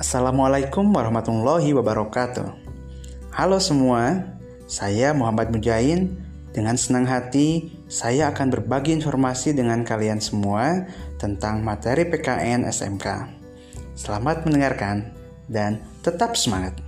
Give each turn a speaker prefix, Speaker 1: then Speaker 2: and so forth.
Speaker 1: Assalamualaikum warahmatullahi wabarakatuh. Halo semua, saya Muhammad Mujain. Dengan senang hati, saya akan berbagi informasi dengan kalian semua tentang materi PKN SMK. Selamat mendengarkan dan tetap semangat.